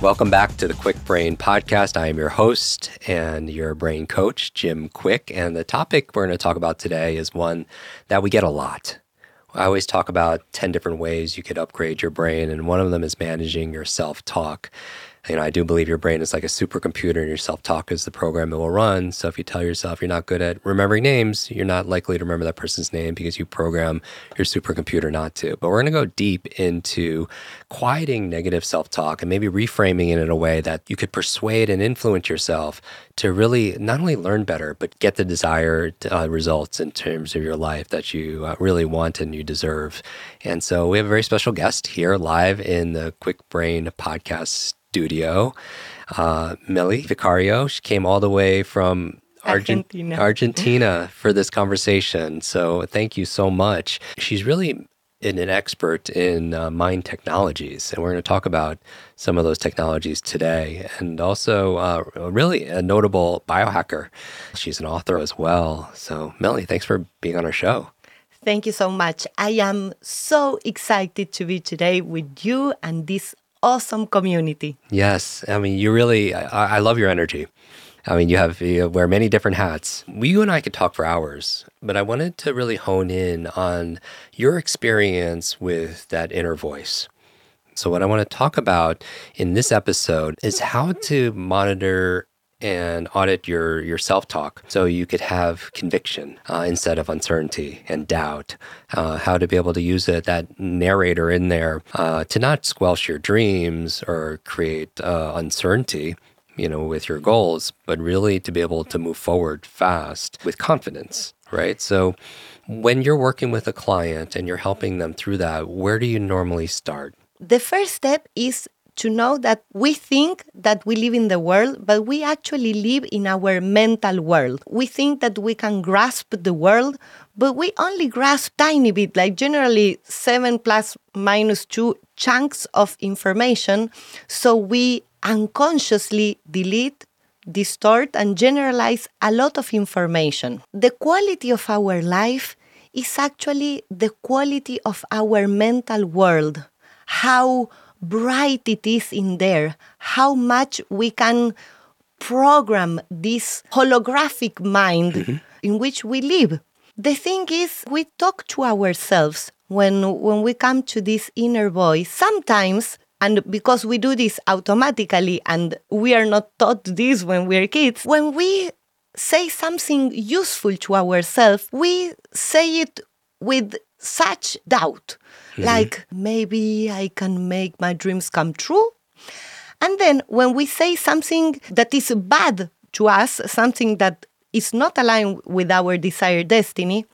Welcome back to the Kwik Brain Podcast. I am your host and your brain coach, Jim Kwik. And the topic we're going to talk about today is one that we get a lot. I always talk about 10 different ways you could upgrade your brain, and one of them is managing your self talk you know, I do believe your brain is like a supercomputer and your self talk is the program it will run. So if you tell yourself you're not good at remembering names, you're not likely to remember that person's name because you program your supercomputer not to. But we're going to go deep into quieting negative self talk and maybe reframing it in a way that you could persuade and influence yourself to really not only learn better, but get the desired uh, results in terms of your life that you uh, really want and you deserve. And so we have a very special guest here live in the Kwik Brain podcast studio. Uh, Millie Vicario, she came all the way from Argentina. Argentina for this conversation. So thank you so much. She's really an, expert in uh, mind technologies, and we're going to talk about some of those technologies today. And also, uh, really a notable biohacker. She's an author as well. So, Millie, thanks for being on our show. Thank you so much. I am so excited to be today with you and this awesome community. Yes. I mean, you really, I, I love your energy. I mean, you have you wear many different hats. You and I could talk for hours, but I wanted to really hone in on your experience with that inner voice. So, what I want to talk about in this episode is how to monitor and audit your your self talk so you could have conviction uh, instead of uncertainty and doubt. Uh, how to be able to use it, that narrator in there uh, to not squelch your dreams or create uh, uncertainty. You know, with your goals, but really to be able to move forward fast with confidence, right? So, when you're working with a client and you're helping them through that, where do you normally start? The first step is to know that we think that we live in the world, but we actually live in our mental world. We think that we can grasp the world, but we only grasp tiny bit, like generally seven plus minus two chunks of information. So we unconsciously delete distort and generalize a lot of information. The quality of our life is actually the quality of our mental world. How bright it is in there, how much we can program this holographic mind mm-hmm. in which we live. The thing is, we talk to ourselves when, when we come to this inner voice. Sometimes, and because we do this automatically and we are not taught this when we're kids, when we say something useful to ourselves, we say it with such doubt mm-hmm. like maybe I can make my dreams come true. And then when we say something that is bad to us, something that is not aligned with our desired destiny,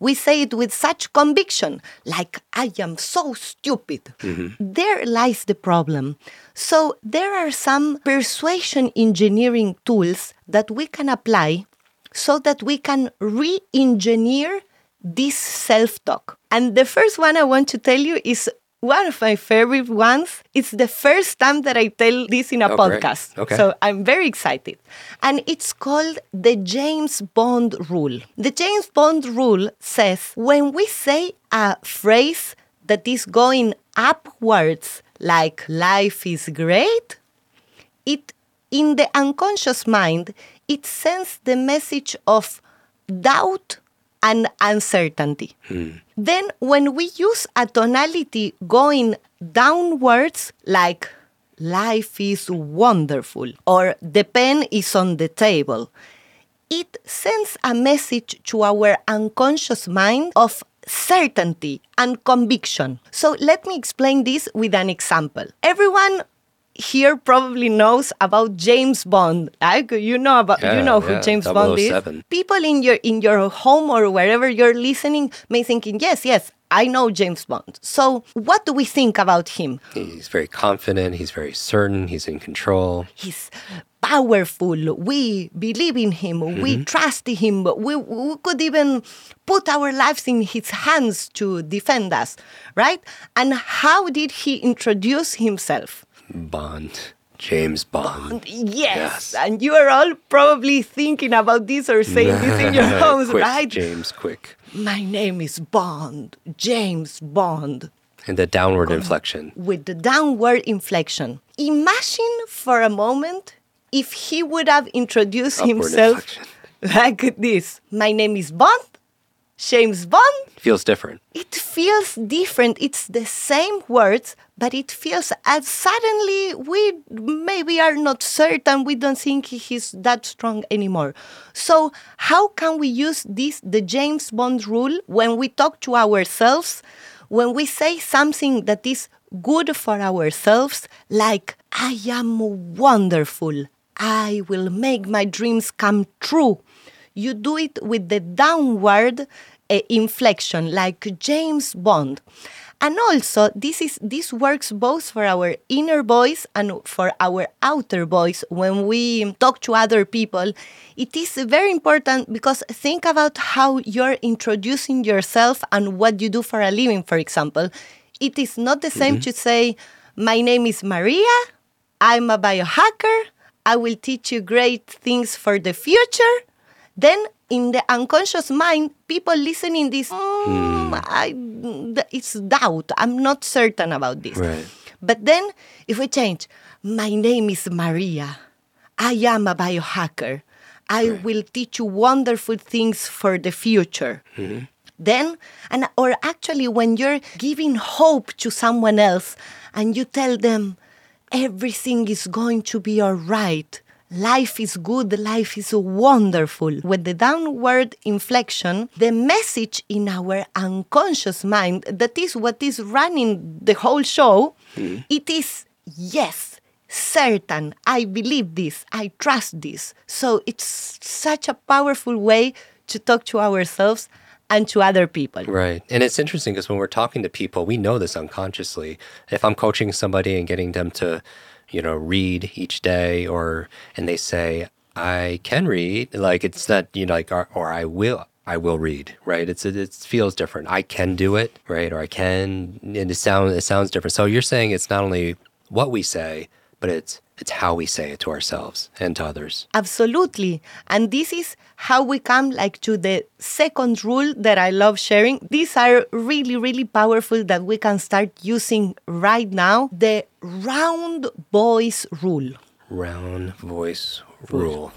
we say it with such conviction, like, I am so stupid. Mm-hmm. There lies the problem. So, there are some persuasion engineering tools that we can apply so that we can re engineer this self talk. And the first one I want to tell you is one of my favorite ones. It's the first time that I tell this in a oh, podcast. Okay. So I'm very excited. And it's called the James Bond rule. The James Bond rule says when we say a phrase that is going upwards, like life is great, it in the unconscious mind, it sends the message of doubt and uncertainty. Hmm. Then, when we use a tonality going downwards, like life is wonderful or the pen is on the table, it sends a message to our unconscious mind of certainty and conviction. So let me explain this with an example. Everyone here probably knows about James Bond. Like you know about yeah, you know who yeah, James Bond is. Oh People in your in your home or wherever you're listening may thinking, yes, yes, I know James Bond. So what do we think about him? He's very confident. He's very certain. He's in control. He's powerful. We believe in him. We mm-hmm. trust him. We, we could even put our lives in his hands to defend us, right? And how did he introduce himself? Bond. James Bond. Yes. Yes. And you are all probably thinking about this or saying this in your homes, Kwik, right? James, Kwik. My name is Bond, James Bond, And the downward inflection. with the downward inflection. Imagine for a moment if he would have introduced Upward himself inflection. like this My name is Bond, James Bond. Feels different. It feels different. It's the same words, but it feels as suddenly we maybe are not certain. We don't think he's that strong anymore. So, how can we use this, the James Bond rule, when we talk to ourselves, when we say something that is good for ourselves, like, I am wonderful, I will make my dreams come true? You do it with the downward uh, inflection, like James Bond. And also, this is this works both for our inner voice and for our outer voice. When we talk to other people, it is very important because think about how you're introducing yourself and what you do for a living. For example, it is not the same to say, "My name is Maria. I'm a biohacker. I will teach you great things for the future." Then in the unconscious mind, people listening this, "Mm, I, it's doubt. I'm not certain about this. Right. But then if we change, my name is Maria. I am a biohacker. I will teach you wonderful things for the future. Then, and or actually, when you're giving hope to someone else and you tell them everything is going to be all right, life is good, life is wonderful. With the downward inflection, the message in our unconscious mind, that is what is running the whole show, mm. it is yes, certain, I believe this, I trust this. So it's such a powerful way to talk to ourselves and to other people. Right. And it's interesting because when we're talking to people, we know this unconsciously. If I'm coaching somebody and getting them to, you know, read each day or and they say, I can read, like it's not, you know, like or, or I will I will read, right? It's it feels different. I can do it, right? Or I can and it sounds it sounds different. So you're saying it's not only what we say, but it's it's how we say it to ourselves and to others. Absolutely. And this is how we come like to the second rule that I love sharing. These are really, really powerful that we can start using right now. The round voice rule. Round voice rule.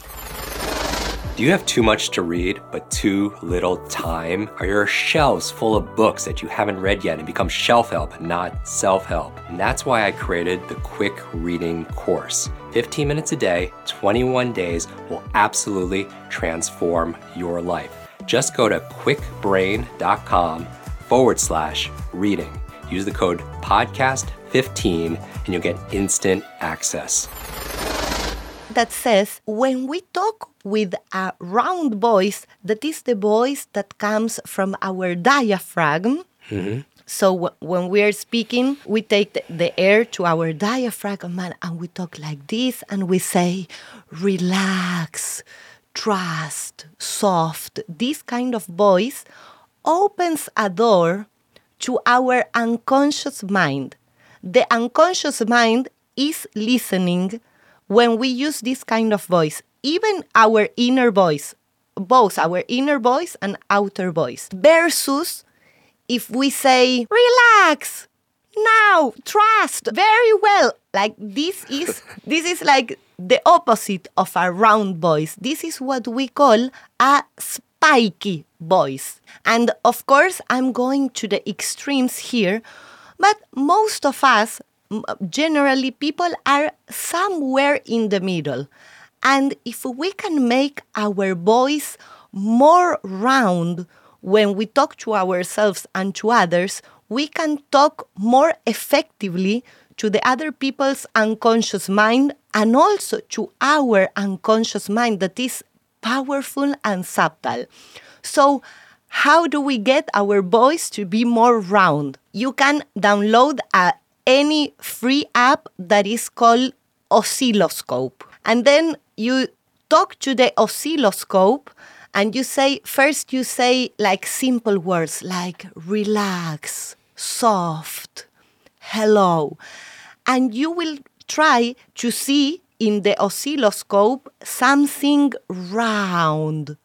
Do you have too much to read but too little time? Are your shelves full of books that you haven't read yet and become shelf help, not self help? And that's why I created the Kwik Reading course. 15 minutes a day, 21 days will absolutely transform your life. Just go to kwikbrain.com forward slash reading. Use the code podcast15 and you'll get instant access. That says when we talk with a round voice, that is the voice that comes from our diaphragm. Mm-hmm. So w- when we are speaking, we take the, the air to our diaphragm and we talk like this and we say, relax, trust, soft. This kind of voice opens a door to our unconscious mind. The unconscious mind is listening when we use this kind of voice, even our inner voice, both our inner voice and outer voice, versus if we say, relax, now, trust, very well. Like this is this is like the opposite of a round voice. This is what we call a spiky voice. And of course, I'm going to the extremes here, but most of us generally people are somewhere in the middle. And if we can make our voice more round when we talk to ourselves and to others, we can talk more effectively to the other people's unconscious mind and also to our unconscious mind that is powerful and subtle. So, how do we get our voice to be more round? You can download a, any free app that is called Oscilloscope. And then you talk to the oscilloscope and you say, first, you say like simple words like relax, soft, hello. And you will try to see in the oscilloscope something round.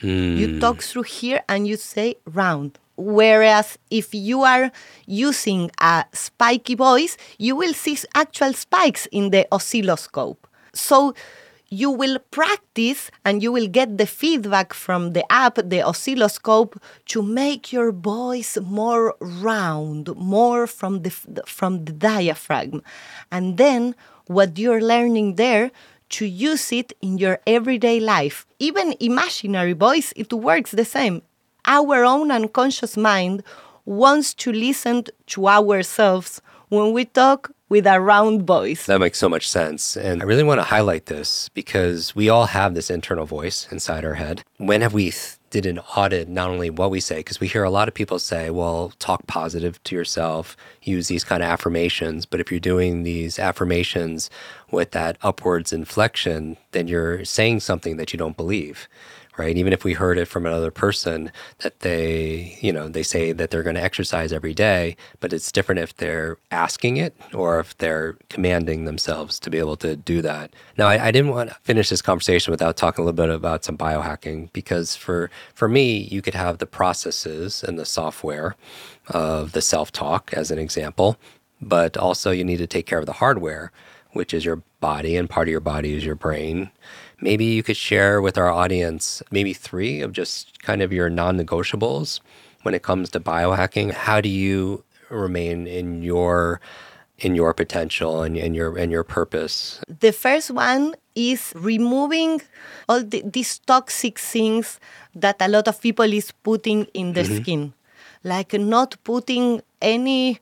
You hmm. talk through here and you say round. Whereas if you are using a spiky voice, you will see actual spikes in the oscilloscope. So you will practice and you will get the feedback from the app, the oscilloscope, to make your voice more round, more from the from the diaphragm. And then what you're learning there to use it in your everyday life. Even imaginary voice, it works the same. Our own unconscious mind wants to listen to ourselves when we talk with a round voice. That makes so much sense. And I really want to highlight this because we all have this internal voice inside our head. When have we th- did an audit not only what we say because we hear a lot of people say well talk positive to yourself use these kind of affirmations but if you're doing these affirmations with that upwards inflection then you're saying something that you don't believe right? Even if we heard it from another person that they, you know, they say that they're going to exercise every day, but it's different if they're asking it or if they're commanding themselves to be able to do that. Now, I, I didn't want to finish this conversation without talking a little bit about some biohacking because for for me, you could have the processes and the software of the self-talk as an example, but also you need to take care of the hardware, which is your body, and part of your body is your brain maybe you could share with our audience maybe three of just kind of your non negotiables when it comes to biohacking. How do you remain in your in your potential and, and your and your purpose? The first one is removing all the, these toxic things that a lot of people is putting in their mm-hmm. skin, like not putting any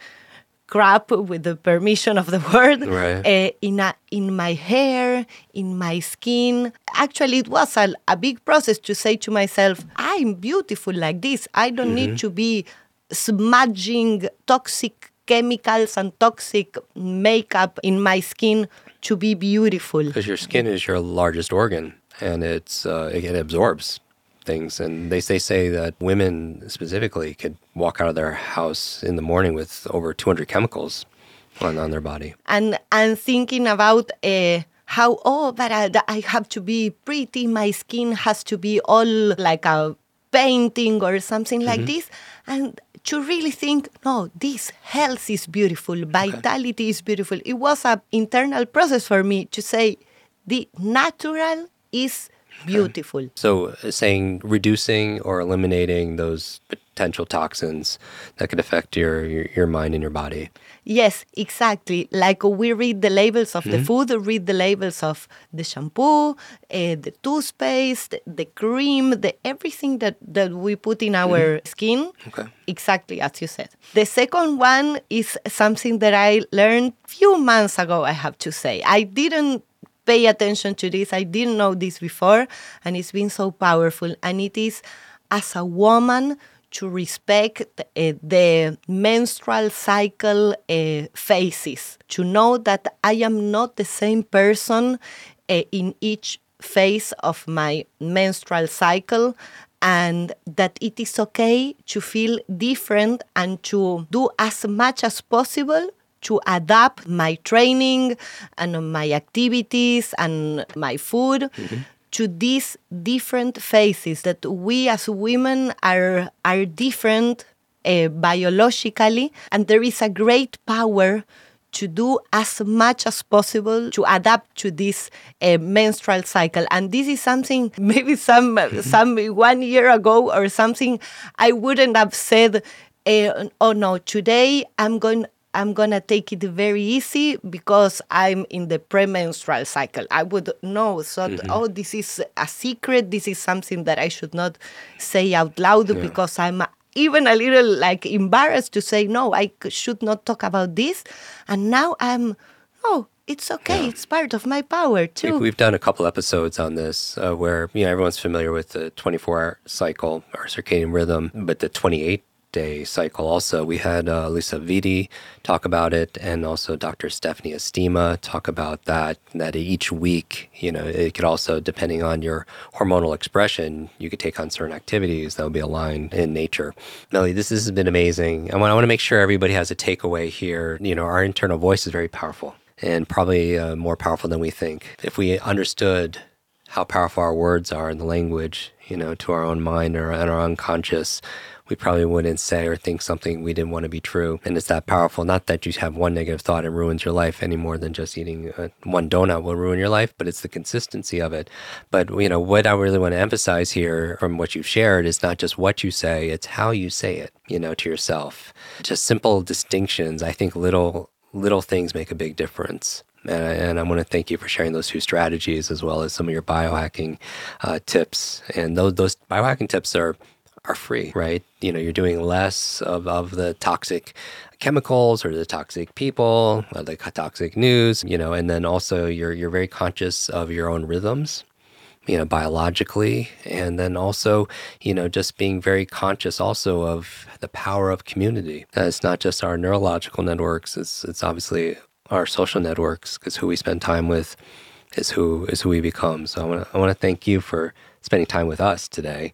crap with the permission of the word right. uh, in a, in my hair in my skin actually it was a, a big process to say to myself i'm beautiful like this i don't mm-hmm. need to be smudging toxic chemicals and toxic makeup in my skin to be beautiful because your skin is your largest organ and it's uh, it absorbs things. And they, they say that women specifically could walk out of their house in the morning with over 200 chemicals on, on their body. And and thinking about uh, how, oh, but I, I have to be pretty, my skin has to be all like a painting or something like mm-hmm. this. And to really think, no, this health is beautiful, vitality okay. is beautiful. It was an internal process for me to say the natural is beautiful. So, uh, saying reducing or eliminating those potential toxins that could affect your, your, your mind and your body. Yes, exactly. Like we read the labels of mm-hmm. the food, read the labels of the shampoo, uh, the toothpaste, the cream, the everything that, that we put in our mm-hmm. skin. Okay. Exactly as you said. The second one is something that I learned few months ago. I have to say, I didn't pay attention to this. I didn't know this before, and it's been so powerful. And it is as a woman to respect uh, the menstrual cycle uh, phases, to know that I am not the same person uh, in each phase of my menstrual cycle and that it is okay to feel different and to do as much as possible to adapt my training and my activities and my food mm-hmm. to these different phases that we as women are are different uh, biologically and there is a great power to do as much as possible to adapt to this uh, menstrual cycle and this is something maybe some mm-hmm. some one year ago or something i wouldn't have said uh, oh no today i'm going I'm gonna take it very easy because I'm in the premenstrual cycle. I would know, so mm-hmm. oh, this is a secret. This is something that I should not say out loud yeah. because I'm even a little like embarrassed to say no. I should not talk about this. And now I'm, oh, it's okay. Yeah. It's part of my power too. We've done a couple episodes on this uh, where you know everyone's familiar with the 24-hour cycle or circadian rhythm, but the 28 day cycle. Also, we had uh, Lisa Vitti talk about it, and also Dr. Stephanie Estima talk about that. That each week, you know, it could also, depending on your hormonal expression, you could take on certain activities that would be aligned in nature. Melly, this, has been amazing. I want, I want to make sure everybody has a takeaway here. You know, our internal voice is very powerful and probably uh, more powerful than we think. If we understood how powerful our words are in the language, you know, to our own mind or and our unconscious, we probably wouldn't say or think something we didn't want to be true. And it's that powerful. Not that you have one negative thought and ruins your life any more than just eating uh, one donut will ruin your life, but it's the consistency of it. But, you know, what I really want to emphasize here from what you've shared is not just what you say, it's how you say it, you know, to yourself. Just simple distinctions. I think little little things make a big difference. And I, and I, want to thank you for sharing those two strategies as well as some of your biohacking uh, tips. And those those biohacking tips are are free, right? You know, you're doing less of, of the toxic chemicals or the toxic people, or the toxic news, you know, and then also you're you're very conscious of your own rhythms you know, biologically, and then also, you know, just being very conscious also of the power of community. That it's not just our neurological networks; it's it's obviously our social networks because who we spend time with is who is who we become. So I want to I want to thank you for spending time with us today.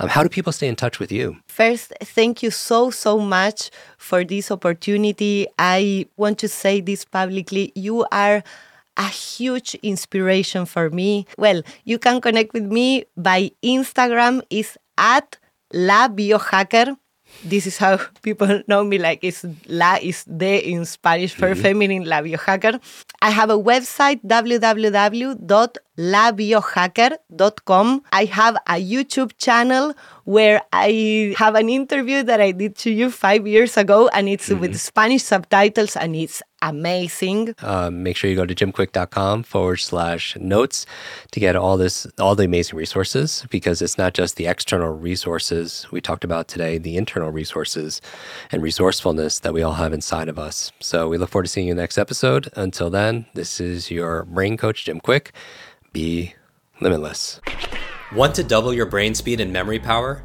Um, how do people stay in touch with you? First, thank you so, so much for this opportunity. I want to say this publicly. You are a huge inspiration for me. Well, you can connect with me by Instagram is at La Biohacker. This is how people know me like it's La is the in Spanish for mm-hmm. feminine La Biohacker. I have a website www.labiohacker.com. I have a YouTube channel where I have an interview that I did to you five years ago, and it's mm-hmm. with Spanish subtitles, and it's amazing. Uh, make sure you go to jimkwik.com forward slash notes to get all this, all the amazing resources, because it's not just the external resources we talked about today, the internal resources and resourcefulness that we all have inside of us. So we look forward to seeing you next episode. Until then, this is your brain coach, Jim Kwik. Be limitless. Want to double your brain speed and memory power?